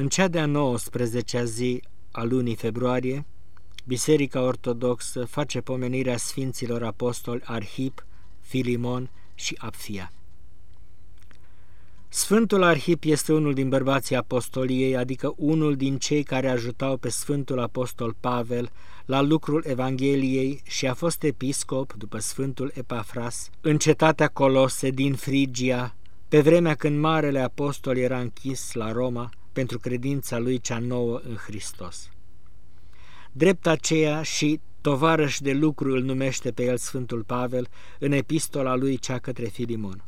În cea de-a 19-a zi a lunii februarie, Biserica Ortodoxă face pomenirea Sfinților Apostoli Arhip, Filimon și Apfia. Sfântul Arhip este unul din bărbații apostoliei, adică unul din cei care ajutau pe Sfântul Apostol Pavel la lucrul Evangheliei și a fost episcop, după Sfântul Epafras, în cetatea Colose din Frigia, pe vremea când Marele Apostol era închis la Roma pentru credința lui cea nouă în Hristos. Drept aceea și tovarăș de lucru îl numește pe el Sfântul Pavel în epistola lui cea către Filimon.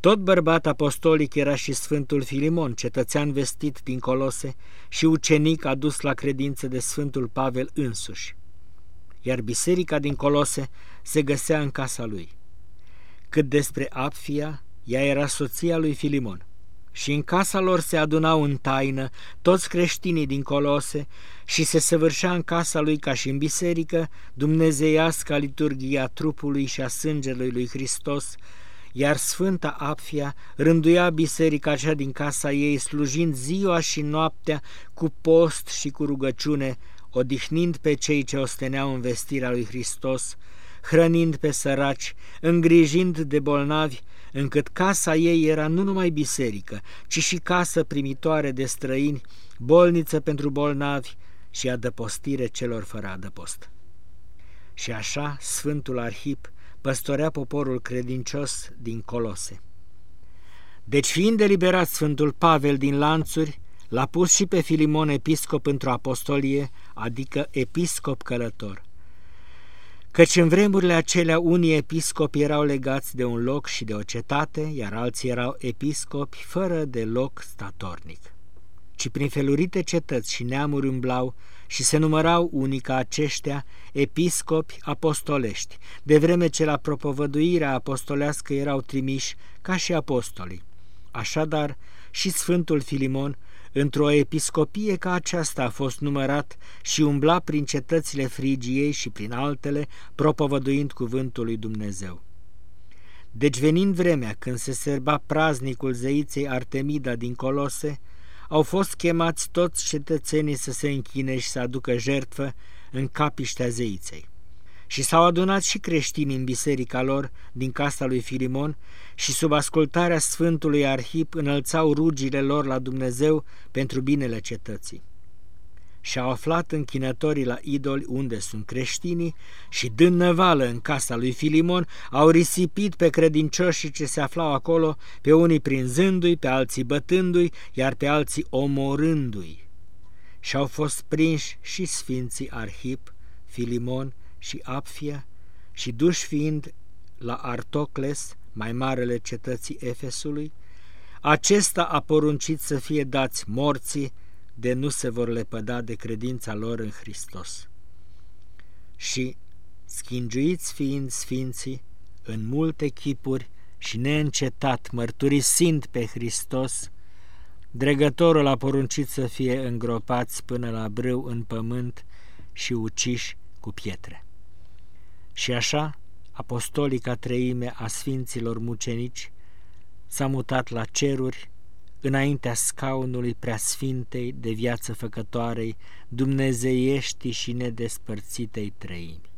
Tot bărbat apostolic era și Sfântul Filimon, cetățean vestit din Colose și ucenic adus la credință de Sfântul Pavel însuși. Iar biserica din Colose se găsea în casa lui. Cât despre Apfia, ea era soția lui Filimon. Și în casa lor se adunau în taină toți creștinii din Colose și se săvârșea în casa lui ca și în biserică dumnezeiasca liturghia trupului și a sângelui lui Hristos, iar Sfânta Apfia rânduia biserica cea din casa ei, slujind ziua și noaptea cu post și cu rugăciune, odihnind pe cei ce osteneau în vestirea lui Hristos, hrănind pe săraci, îngrijind de bolnavi, încât casa ei era nu numai biserică, ci și casă primitoare de străini, bolniță pentru bolnavi și adăpostire celor fără adăpost. Și așa Sfântul Arhip păstorea poporul credincios din Colose. Deci fiind deliberat Sfântul Pavel din lanțuri, l-a pus și pe Filimon episcop într-o apostolie, adică episcop călător. Căci în vremurile acelea unii episcopi erau legați de un loc și de o cetate, iar alții erau episcopi fără de loc statornic ci prin felurite cetăți și neamuri umblau și se numărau unii ca aceștia episcopi apostolești, de vreme ce la propovăduirea apostolească erau trimiși ca și apostolii. Așadar, și Sfântul Filimon, într-o episcopie ca aceasta a fost numărat și umbla prin cetățile Frigiei și prin altele, propovăduind cuvântul lui Dumnezeu. Deci venind vremea când se serba praznicul zeiței Artemida din Colose, au fost chemați toți cetățenii să se închine și să aducă jertfă în capiștea zeiței. Și s-au adunat și creștini în biserica lor din casa lui Filimon și sub ascultarea Sfântului Arhip înălțau rugile lor la Dumnezeu pentru binele cetății și-au aflat închinătorii la idoli unde sunt creștinii și dând năvală în casa lui Filimon, au risipit pe credincioșii ce se aflau acolo, pe unii prinzându-i, pe alții bătându-i, iar pe alții omorându-i. Și-au fost prinși și sfinții Arhip, Filimon și Apfia și duși fiind la Artocles, mai marele cetății Efesului, acesta a poruncit să fie dați morții de nu se vor lepăda de credința lor în Hristos. Și, schingiuiți fiind sfinții, în multe chipuri și neîncetat mărturisind pe Hristos, dregătorul a poruncit să fie îngropați până la brâu în pământ și uciși cu pietre. Și așa, apostolica treime a sfinților mucenici s-a mutat la ceruri înaintea scaunului preasfintei de viață făcătoarei, dumnezeiești și nedespărțitei trăimi.